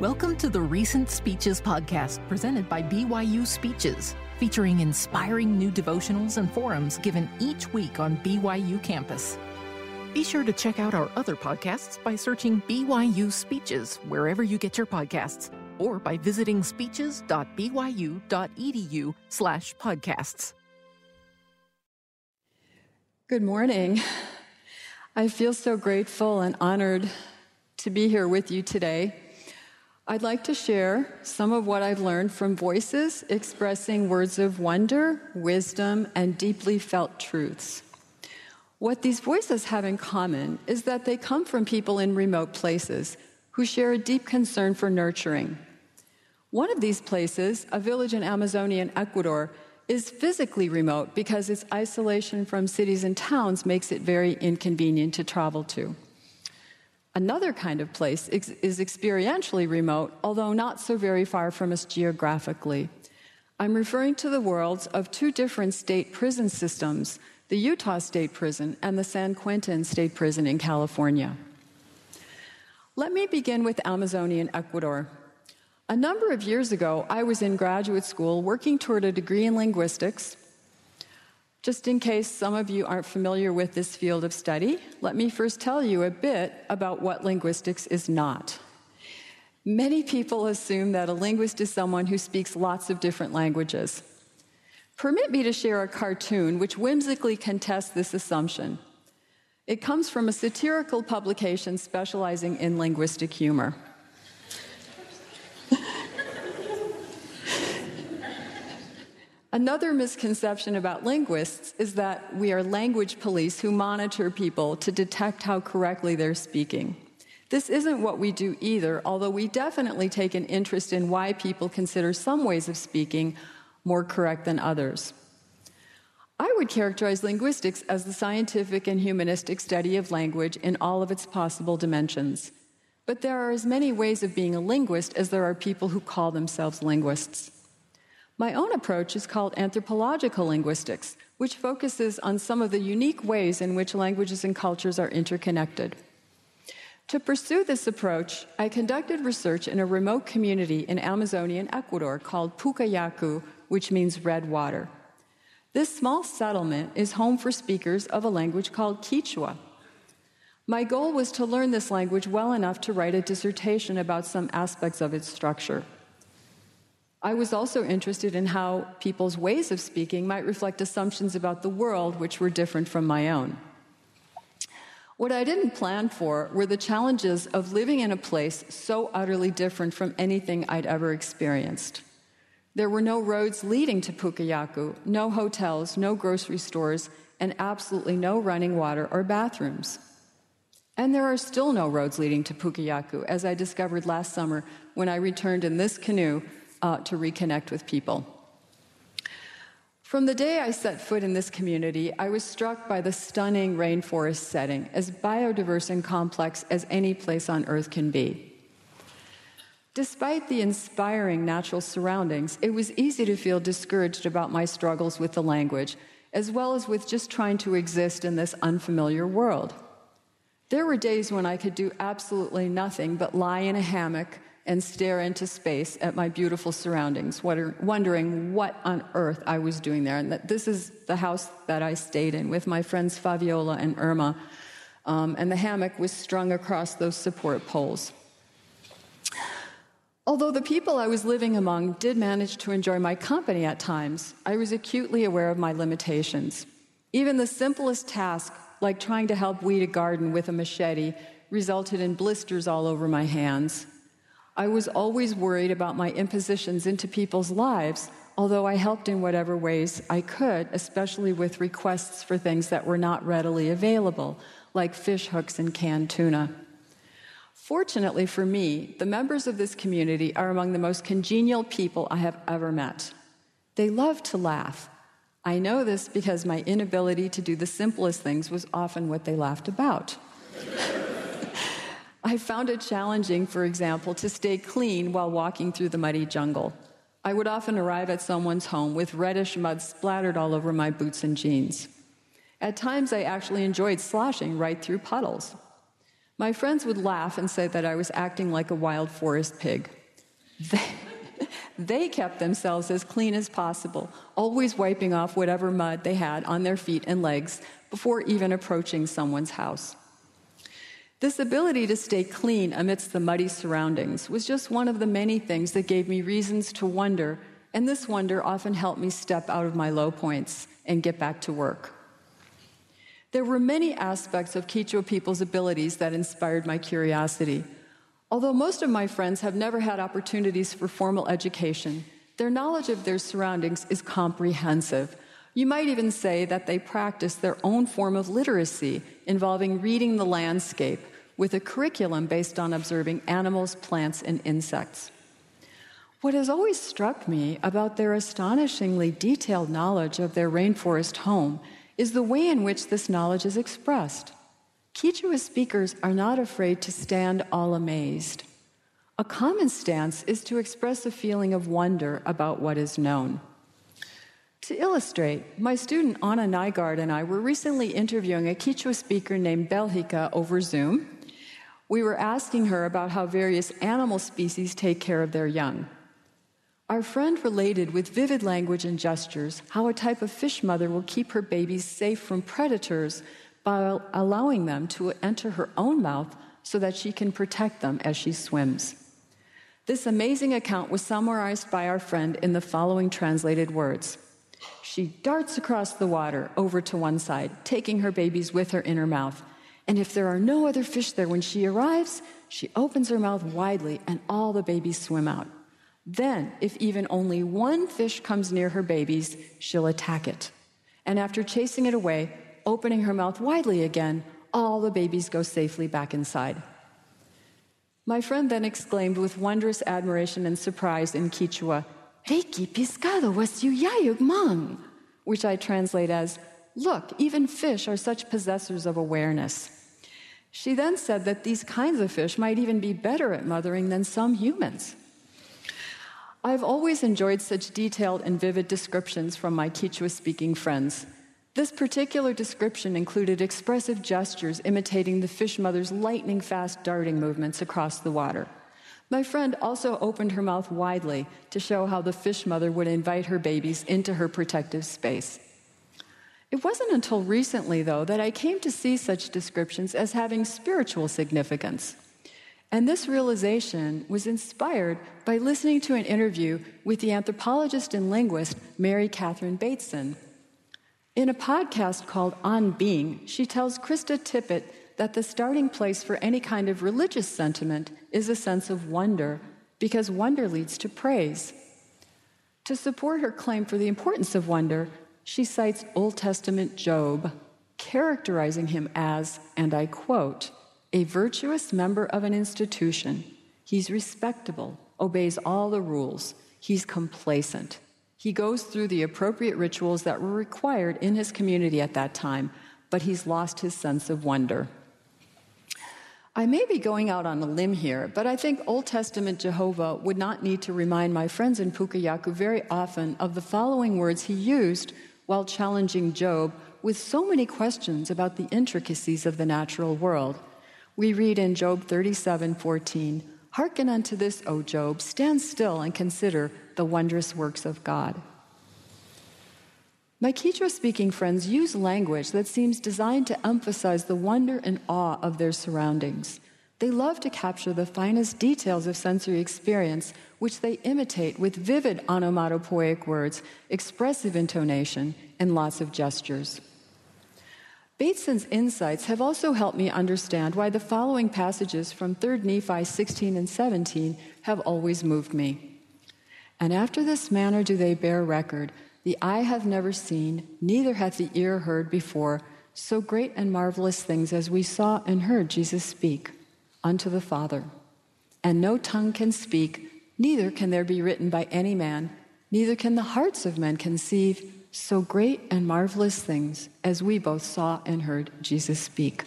Welcome to the Recent Speeches podcast presented by BYU Speeches, featuring inspiring new devotionals and forums given each week on BYU campus. Be sure to check out our other podcasts by searching BYU Speeches wherever you get your podcasts or by visiting speeches.byu.edu slash podcasts. Good morning. I feel so grateful and honored to be here with you today. I'd like to share some of what I've learned from voices expressing words of wonder, wisdom, and deeply felt truths. What these voices have in common is that they come from people in remote places who share a deep concern for nurturing. One of these places, a village in Amazonian Ecuador, is physically remote because its isolation from cities and towns makes it very inconvenient to travel to. Another kind of place is experientially remote, although not so very far from us geographically. I'm referring to the worlds of two different state prison systems the Utah State Prison and the San Quentin State Prison in California. Let me begin with Amazonian Ecuador. A number of years ago, I was in graduate school working toward a degree in linguistics just in case some of you aren't familiar with this field of study, let me first tell you a bit about what linguistics is not. Many people assume that a linguist is someone who speaks lots of different languages. Permit me to share a cartoon which whimsically contests this assumption. It comes from a satirical publication specializing in linguistic humor. Another misconception about linguists is that we are language police who monitor people to detect how correctly they're speaking. This isn't what we do either, although we definitely take an interest in why people consider some ways of speaking more correct than others. I would characterize linguistics as the scientific and humanistic study of language in all of its possible dimensions. But there are as many ways of being a linguist as there are people who call themselves linguists. My own approach is called anthropological linguistics, which focuses on some of the unique ways in which languages and cultures are interconnected. To pursue this approach, I conducted research in a remote community in Amazonian Ecuador called Pucayacu, which means red water. This small settlement is home for speakers of a language called Quechua. My goal was to learn this language well enough to write a dissertation about some aspects of its structure. I was also interested in how people's ways of speaking might reflect assumptions about the world which were different from my own. What I didn't plan for were the challenges of living in a place so utterly different from anything I'd ever experienced. There were no roads leading to Pucayacu, no hotels, no grocery stores, and absolutely no running water or bathrooms. And there are still no roads leading to Pucayacu, as I discovered last summer when I returned in this canoe uh, to reconnect with people. From the day I set foot in this community, I was struck by the stunning rainforest setting, as biodiverse and complex as any place on earth can be. Despite the inspiring natural surroundings, it was easy to feel discouraged about my struggles with the language, as well as with just trying to exist in this unfamiliar world. There were days when I could do absolutely nothing but lie in a hammock and stare into space at my beautiful surroundings, wondering what on earth I was doing there. And this is the house that I stayed in with my friends Fabiola and Irma. Um, and the hammock was strung across those support poles. Although the people I was living among did manage to enjoy my company at times, I was acutely aware of my limitations. Even the simplest task, like trying to help weed a garden with a machete, resulted in blisters all over my hands. I was always worried about my impositions into people's lives, although I helped in whatever ways I could, especially with requests for things that were not readily available, like fish hooks and canned tuna. Fortunately for me, the members of this community are among the most congenial people I have ever met. They love to laugh. I know this because my inability to do the simplest things was often what they laughed about. I found it challenging, for example, to stay clean while walking through the muddy jungle. I would often arrive at someone's home with reddish mud splattered all over my boots and jeans. At times, I actually enjoyed sloshing right through puddles. My friends would laugh and say that I was acting like a wild forest pig. They, kept themselves as clean as possible, always wiping off whatever mud they had on their feet and legs before even approaching someone's house. This ability to stay clean amidst the muddy surroundings was just one of the many things that gave me reasons to wonder, and this wonder often helped me step out of my low points and get back to work. There were many aspects of Quechua people's abilities that inspired my curiosity. Although most of my friends have never had opportunities for formal education, their knowledge of their surroundings is comprehensive. You might even say that they practice their own form of literacy involving reading the landscape with a curriculum based on observing animals, plants, and insects. What has always struck me about their astonishingly detailed knowledge of their rainforest home is the way in which this knowledge is expressed. Quechua speakers are not afraid to stand all amazed. A common stance is to express a feeling of wonder about what is known. To illustrate, my student Anna Nygaard and I were recently interviewing a Quechua speaker named Belgica over Zoom. We were asking her about how various animal species take care of their young. Our friend related with vivid language and gestures how a type of fish mother will keep her babies safe from predators by allowing them to enter her own mouth so that she can protect them as she swims. This amazing account was summarized by our friend in the following translated words She darts across the water over to one side, taking her babies with her in her mouth. And if there are no other fish there when she arrives, she opens her mouth widely and all the babies swim out. Then, if even only one fish comes near her babies, she'll attack it. And after chasing it away, opening her mouth widely again, all the babies go safely back inside. My friend then exclaimed with wondrous admiration and surprise in Quechua, Reiki piscado was yayug mang, which I translate as, Look, even fish are such possessors of awareness. She then said that these kinds of fish might even be better at mothering than some humans. I've always enjoyed such detailed and vivid descriptions from my Quechua speaking friends. This particular description included expressive gestures imitating the fish mother's lightning fast darting movements across the water. My friend also opened her mouth widely to show how the fish mother would invite her babies into her protective space. It wasn't until recently, though, that I came to see such descriptions as having spiritual significance. And this realization was inspired by listening to an interview with the anthropologist and linguist Mary Catherine Bateson. In a podcast called On Being, she tells Krista Tippett that the starting place for any kind of religious sentiment is a sense of wonder, because wonder leads to praise. To support her claim for the importance of wonder, she cites Old Testament Job, characterizing him as, and I quote, a virtuous member of an institution. He's respectable, obeys all the rules, he's complacent. He goes through the appropriate rituals that were required in his community at that time, but he's lost his sense of wonder. I may be going out on a limb here, but I think Old Testament Jehovah would not need to remind my friends in Pukayaku very often of the following words he used while challenging Job with so many questions about the intricacies of the natural world. We read in Job 37:14, "Hearken unto this, O Job, stand still and consider the wondrous works of God." My Quechua speaking friends use language that seems designed to emphasize the wonder and awe of their surroundings. They love to capture the finest details of sensory experience, which they imitate with vivid onomatopoeic words, expressive intonation, and lots of gestures. Bateson's insights have also helped me understand why the following passages from 3 Nephi 16 and 17 have always moved me. And after this manner do they bear record the eye hath never seen, neither hath the ear heard before, so great and marvelous things as we saw and heard Jesus speak unto the Father. And no tongue can speak, neither can there be written by any man, neither can the hearts of men conceive so great and marvelous things as we both saw and heard Jesus speak.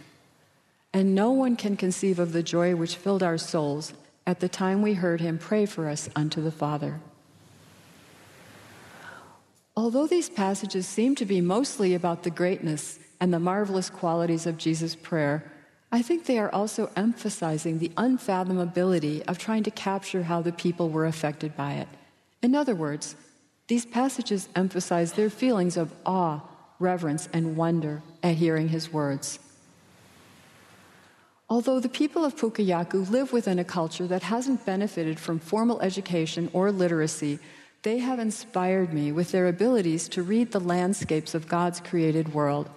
And no one can conceive of the joy which filled our souls at the time we heard him pray for us unto the Father. Although these passages seem to be mostly about the greatness and the marvelous qualities of Jesus' prayer, I think they are also emphasizing the unfathomability of trying to capture how the people were affected by it. In other words, these passages emphasize their feelings of awe, reverence, and wonder at hearing his words. Although the people of Pukayaku live within a culture that hasn't benefited from formal education or literacy, they have inspired me with their abilities to read the landscapes of God's created world.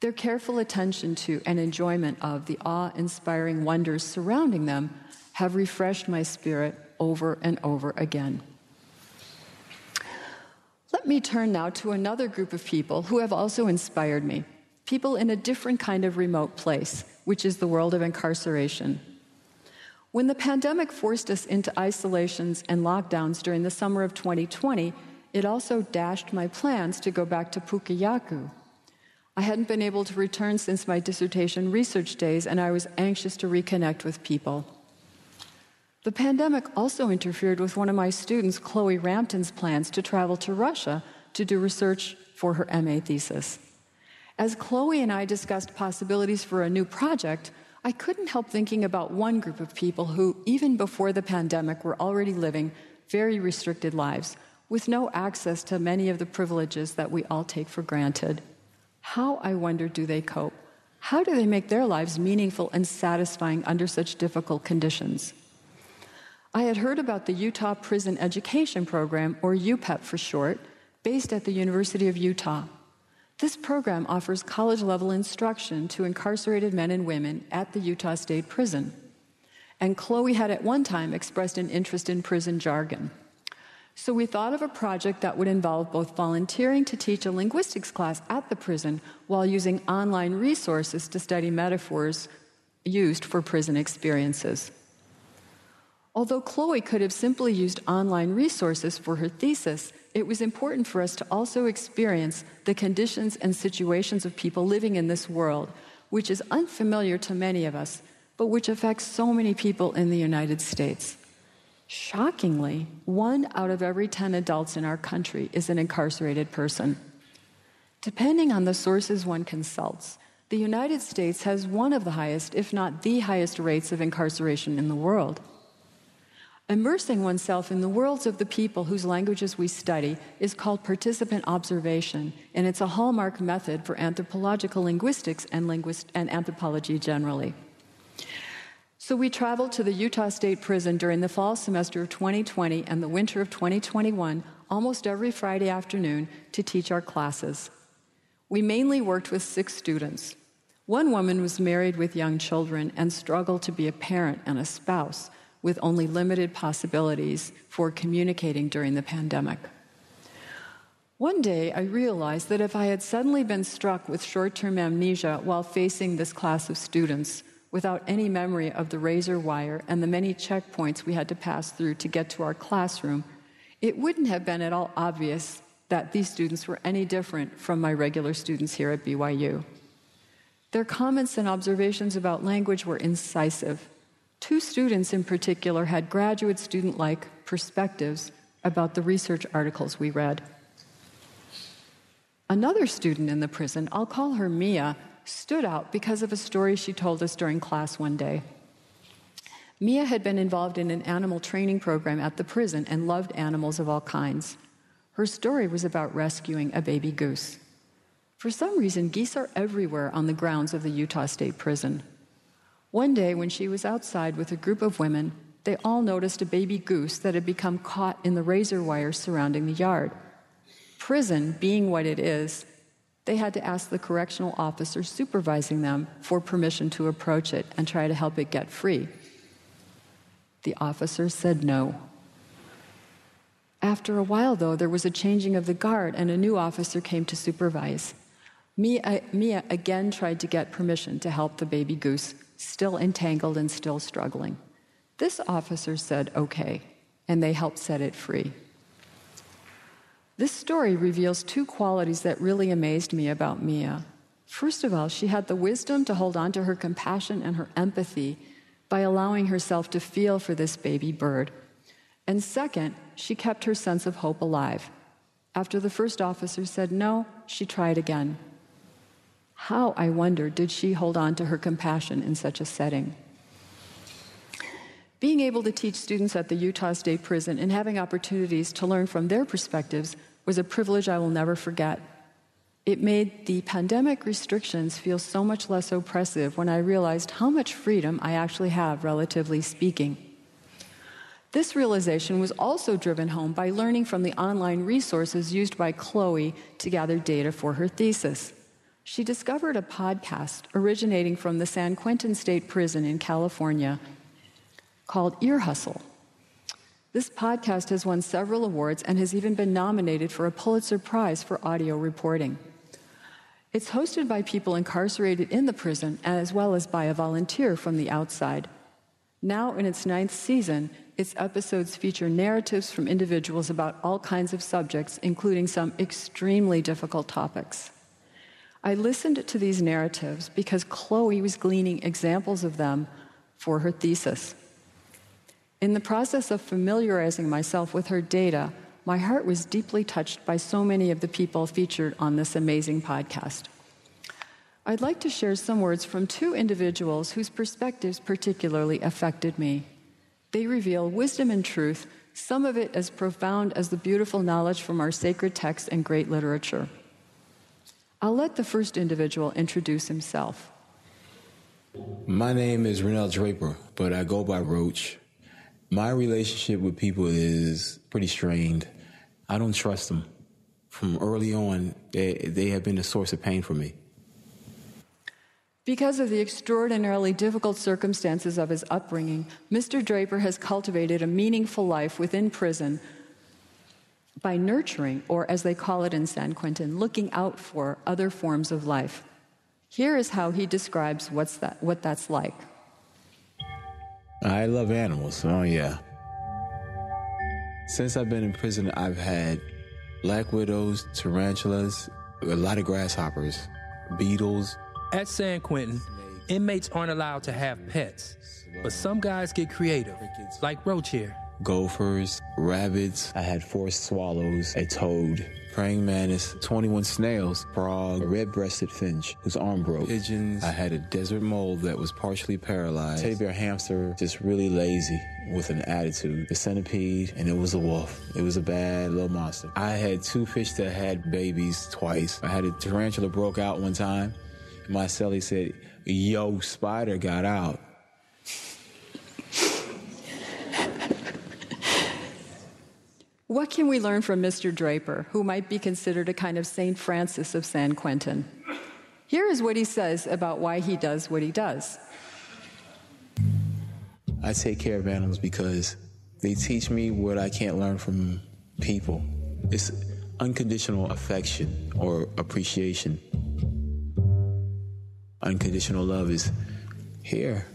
Their careful attention to and enjoyment of the awe inspiring wonders surrounding them have refreshed my spirit over and over again. Let me turn now to another group of people who have also inspired me people in a different kind of remote place, which is the world of incarceration. When the pandemic forced us into isolations and lockdowns during the summer of 2020, it also dashed my plans to go back to Pukayaku. I hadn't been able to return since my dissertation research days, and I was anxious to reconnect with people. The pandemic also interfered with one of my students, Chloe Rampton's plans to travel to Russia to do research for her MA thesis. As Chloe and I discussed possibilities for a new project, I couldn't help thinking about one group of people who, even before the pandemic, were already living very restricted lives with no access to many of the privileges that we all take for granted. How, I wonder, do they cope? How do they make their lives meaningful and satisfying under such difficult conditions? I had heard about the Utah Prison Education Program, or UPEP for short, based at the University of Utah. This program offers college level instruction to incarcerated men and women at the Utah State Prison. And Chloe had at one time expressed an interest in prison jargon. So we thought of a project that would involve both volunteering to teach a linguistics class at the prison while using online resources to study metaphors used for prison experiences. Although Chloe could have simply used online resources for her thesis, it was important for us to also experience the conditions and situations of people living in this world, which is unfamiliar to many of us, but which affects so many people in the United States. Shockingly, one out of every 10 adults in our country is an incarcerated person. Depending on the sources one consults, the United States has one of the highest, if not the highest, rates of incarceration in the world. Immersing oneself in the worlds of the people whose languages we study is called participant observation, and it's a hallmark method for anthropological linguistics and, linguist- and anthropology generally. So we traveled to the Utah State Prison during the fall semester of 2020 and the winter of 2021 almost every Friday afternoon to teach our classes. We mainly worked with six students. One woman was married with young children and struggled to be a parent and a spouse with only limited possibilities for communicating during the pandemic. One day, I realized that if I had suddenly been struck with short term amnesia while facing this class of students, without any memory of the razor wire and the many checkpoints we had to pass through to get to our classroom, it wouldn't have been at all obvious that these students were any different from my regular students here at BYU. Their comments and observations about language were incisive Two students in particular had graduate student like perspectives about the research articles we read. Another student in the prison, I'll call her Mia, stood out because of a story she told us during class one day. Mia had been involved in an animal training program at the prison and loved animals of all kinds. Her story was about rescuing a baby goose. For some reason, geese are everywhere on the grounds of the Utah State Prison. One day, when she was outside with a group of women, they all noticed a baby goose that had become caught in the razor wire surrounding the yard. Prison, being what it is, they had to ask the correctional officer supervising them for permission to approach it and try to help it get free. The officer said no. After a while, though, there was a changing of the guard and a new officer came to supervise. Mia, Mia again tried to get permission to help the baby goose still entangled and still struggling. This officer said, okay, and they helped set it free. This story reveals two qualities that really amazed me about Mia. First of all, she had the wisdom to hold on to her compassion and her empathy by allowing herself to feel for this baby bird. And second, she kept her sense of hope alive. After the first officer said no, she tried again. How, I wonder, did she hold on to her compassion in such a setting? Being able to teach students at the Utah State Prison and having opportunities to learn from their perspectives was a privilege I will never forget. It made the pandemic restrictions feel so much less oppressive when I realized how much freedom I actually have, relatively speaking. This realization was also driven home by learning from the online resources used by Chloe to gather data for her thesis. She discovered a podcast originating from the San Quentin State Prison in California called Ear Hustle. This podcast has won several awards and has even been nominated for a Pulitzer Prize for audio reporting. It's hosted by people incarcerated in the prison as well as by a volunteer from the outside. Now, in its ninth season, its episodes feature narratives from individuals about all kinds of subjects, including some extremely difficult topics. I listened to these narratives because Chloe was gleaning examples of them for her thesis. In the process of familiarizing myself with her data, my heart was deeply touched by so many of the people featured on this amazing podcast. I'd like to share some words from two individuals whose perspectives particularly affected me. They reveal wisdom and truth, some of it as profound as the beautiful knowledge from our sacred texts and great literature. I'll let the first individual introduce himself. My name is Renell Draper, but I go by Roach. My relationship with people is pretty strained. I don't trust them. From early on, they, they have been a source of pain for me. Because of the extraordinarily difficult circumstances of his upbringing, Mr. Draper has cultivated a meaningful life within prison by nurturing, or as they call it in San Quentin, looking out for other forms of life. Here is how he describes what's that, what that's like. I love animals. Oh, yeah. Since I've been in prison, I've had black widows, tarantulas, a lot of grasshoppers, beetles. At San Quentin, inmates aren't allowed to have pets, but some guys get creative, like Roach here gophers, rabbits. I had four swallows, a toad, praying mantis, 21 snails, frog, a red-breasted finch whose arm broke, pigeons. I had a desert mole that was partially paralyzed, teddy bear hamster, just really lazy with an attitude, a centipede, and it was a wolf. It was a bad little monster. I had two fish that had babies twice. I had a tarantula broke out one time. My cellie said, yo, spider got out. What can we learn from Mr. Draper, who might be considered a kind of St. Francis of San Quentin? Here is what he says about why he does what he does. I take care of animals because they teach me what I can't learn from people. It's unconditional affection or appreciation. Unconditional love is here.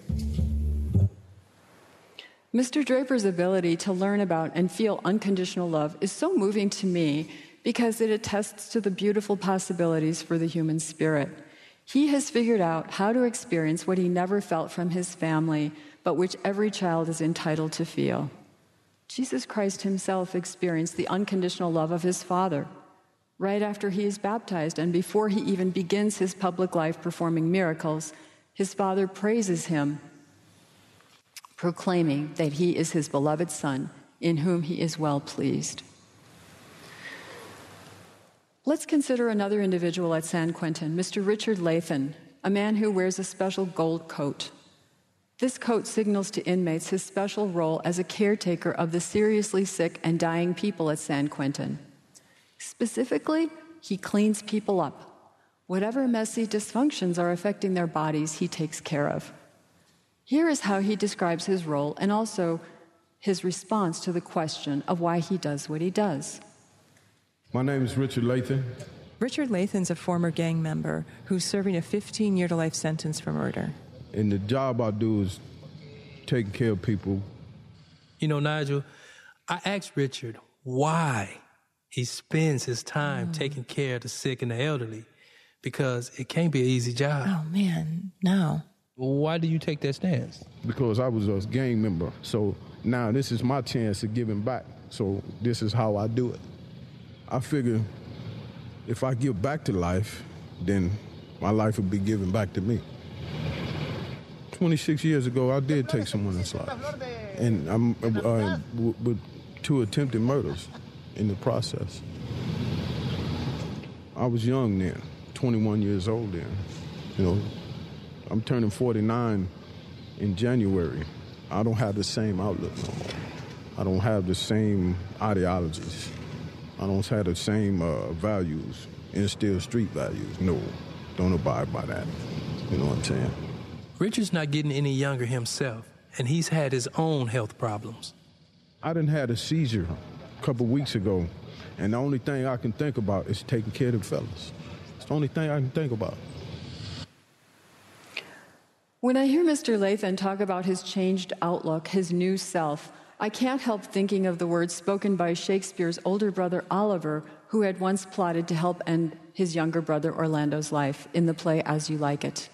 Mr. Draper's ability to learn about and feel unconditional love is so moving to me because it attests to the beautiful possibilities for the human spirit. He has figured out how to experience what he never felt from his family, but which every child is entitled to feel. Jesus Christ himself experienced the unconditional love of his Father. Right after he is baptized and before he even begins his public life performing miracles, his Father praises him proclaiming that he is his beloved Son, in whom he is well pleased. Let's consider another individual at San Quentin, Mr. Richard Lathan, a man who wears a special gold coat. This coat signals to inmates his special role as a caretaker of the seriously sick and dying people at San Quentin. Specifically, he cleans people up. Whatever messy dysfunctions are affecting their bodies, he takes care of. Here is how he describes his role and also his response to the question of why he does what he does. My name is Richard Lathan. Richard Lathan's a former gang member who's serving a 15 year to life sentence for murder. And the job I do is taking care of people. You know, Nigel, I asked Richard why he spends his time mm. taking care of the sick and the elderly because it can't be an easy job. Oh, man, no. Why do you take that stance? Because I was a gang member. So now this is my chance of giving back. So this is how I do it. I figure if I give back to life, then my life would be given back to me. 26 years ago, I did take someone's life, and I'm uh, with two attempted murders in the process. I was young then, 21 years old then. You know, I'm turning 49 in January. I don't have the same outlook no more. I don't have the same ideologies. I don't have the same uh, values, instill street values. No, don't abide by that. You know what I'm saying? Richard's not getting any younger himself, and he's had his own health problems. I didn't had a seizure a couple weeks ago, and the only thing I can think about is taking care of the fellas. It's the only thing I can think about. When I hear Mr. Lathan talk about his changed outlook, his new self, I can't help thinking of the words spoken by Shakespeare's older brother Oliver, who had once plotted to help end his younger brother Orlando's life in the play As You Like It.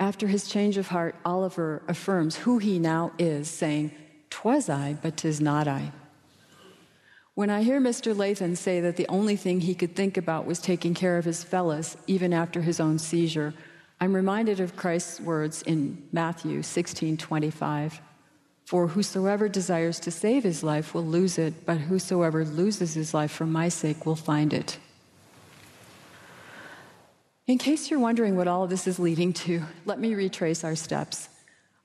After his change of heart, Oliver affirms who he now is, saying, Twas I, but tis not I. When I hear Mr. Lathan say that the only thing he could think about was taking care of his fellows, even after his own seizure, I'm reminded of Christ's words in Matthew 16 25. For whosoever desires to save his life will lose it, but whosoever loses his life for my sake will find it. In case you're wondering what all this is leading to, let me retrace our steps.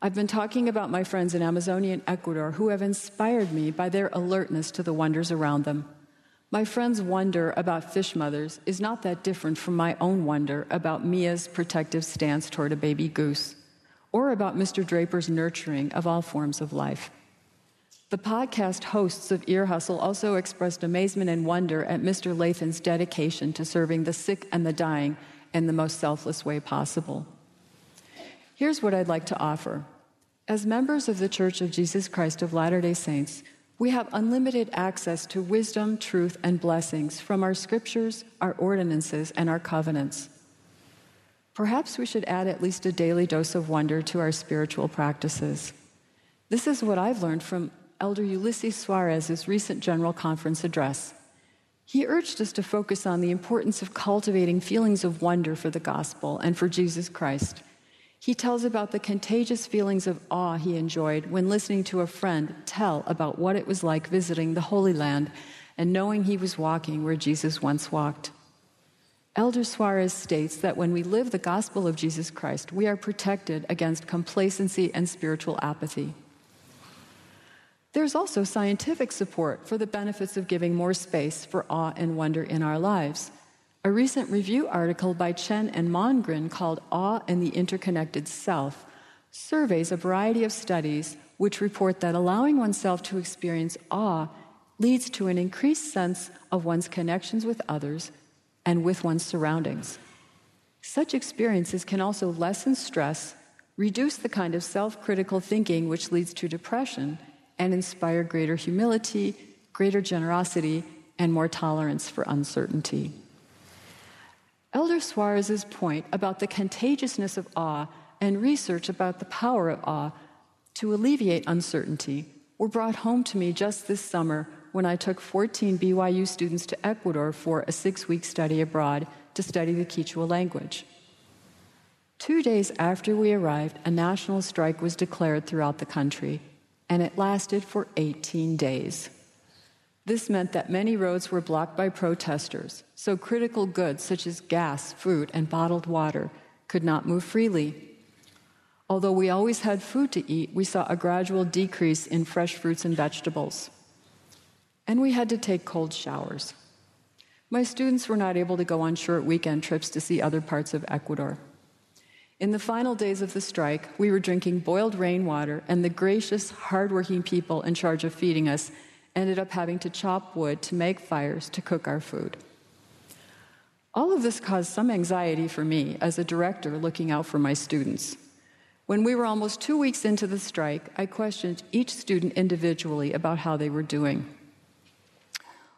I've been talking about my friends in Amazonian Ecuador who have inspired me by their alertness to the wonders around them. My friend's wonder about fish mothers is not that different from my own wonder about Mia's protective stance toward a baby goose or about Mr. Draper's nurturing of all forms of life. The podcast hosts of Ear Hustle also expressed amazement and wonder at Mr. Lathan's dedication to serving the sick and the dying in the most selfless way possible. Here's what I'd like to offer. As members of the Church of Jesus Christ of Latter day Saints, we have unlimited access to wisdom, truth, and blessings from our scriptures, our ordinances, and our covenants. Perhaps we should add at least a daily dose of wonder to our spiritual practices. This is what I've learned from Elder Ulisses Soares's recent General Conference address. He urged us to focus on the importance of cultivating feelings of wonder for the gospel and for Jesus Christ. He tells about the contagious feelings of awe he enjoyed when listening to a friend tell about what it was like visiting the Holy Land and knowing he was walking where Jesus once walked. Elder Soares states that when we live the gospel of Jesus Christ, we are protected against complacency and spiritual apathy. There's also scientific support for the benefits of giving more space for awe and wonder in our lives. A recent review article by Chen and Mongrain called Awe and the Interconnected Self surveys a variety of studies which report that allowing oneself to experience awe leads to an increased sense of one's connections with others and with one's surroundings. Such experiences can also lessen stress, reduce the kind of self critical thinking which leads to depression, and inspire greater humility, greater generosity, and more tolerance for uncertainty. Elder Soares's point about the contagiousness of awe and research about the power of awe to alleviate uncertainty were brought home to me just this summer when I took 14 BYU students to Ecuador for a six week study abroad to study the Quechua language. Two days after we arrived, a national strike was declared throughout the country, and it lasted for 18 days. This meant that many roads were blocked by protesters, so critical goods such as gas, food, and bottled water could not move freely. Although we always had food to eat, we saw a gradual decrease in fresh fruits and vegetables and we had to take cold showers. My students were not able to go on short weekend trips to see other parts of Ecuador. In the final days of the strike, we were drinking boiled rainwater, and the gracious, hardworking people in charge of feeding us ended up having to chop wood to make fires to cook our food. All of this caused some anxiety for me as a director looking out for my students. When we were almost two weeks into the strike, I questioned each student individually about how they were doing.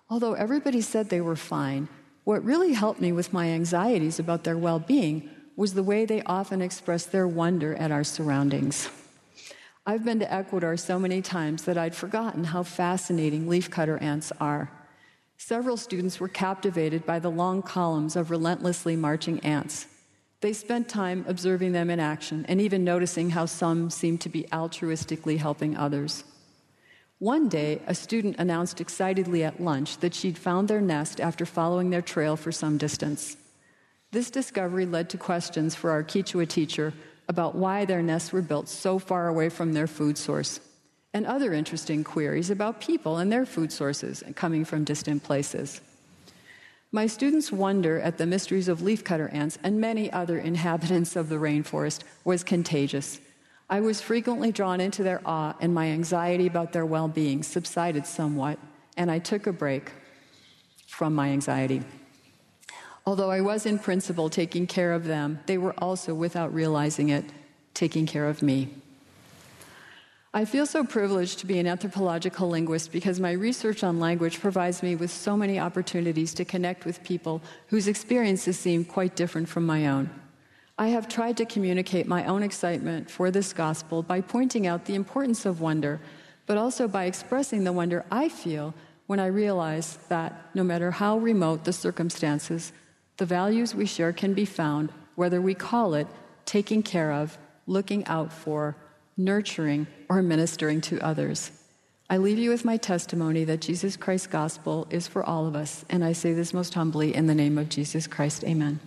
Although everybody said they were fine, what really helped me with my anxieties about their well being was the way they often expressed their wonder at our surroundings. I've been to Ecuador so many times that I'd forgotten how fascinating leafcutter ants are. Several students were captivated by the long columns of relentlessly marching ants. They spent time observing them in action and even noticing how some seemed to be altruistically helping others. One day, a student announced excitedly at lunch that she'd found their nest after following their trail for some distance. This discovery led to questions for our Quechua teacher about why their nests were built so far away from their food source, and other interesting queries about people and their food sources coming from distant places. My students' wonder at the mysteries of leafcutter ants and many other inhabitants of the rainforest was contagious. I was frequently drawn into their awe, and my anxiety about their well being subsided somewhat, and I took a break from my anxiety. Although I was in principle taking care of them, they were also, without realizing it, taking care of me. I feel so privileged to be an anthropological linguist because my research on language provides me with so many opportunities to connect with people whose experiences seem quite different from my own. I have tried to communicate my own excitement for this gospel by pointing out the importance of wonder, but also by expressing the wonder I feel when I realize that no matter how remote the circumstances, the values we share can be found, whether we call it taking care of, looking out for, nurturing, or ministering to others. I leave you with my testimony that Jesus Christ's gospel is for all of us, and I say this most humbly in the name of Jesus Christ. Amen.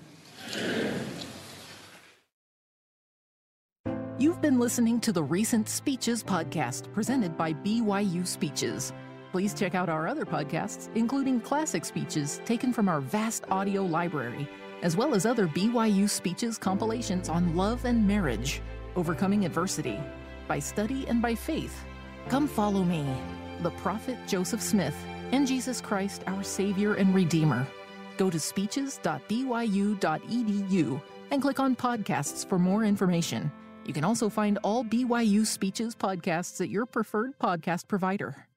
You've been listening to the Recent Speeches podcast presented by BYU Speeches. Please check out our other podcasts, including classic speeches taken from our vast audio library, as well as other BYU Speeches compilations on love and marriage, overcoming adversity, by study and by faith. Come follow me, the prophet Joseph Smith, and Jesus Christ, our Savior and Redeemer. Go to speeches.byu.edu and click on podcasts for more information. You can also find all BYU Speeches podcasts at your preferred podcast provider.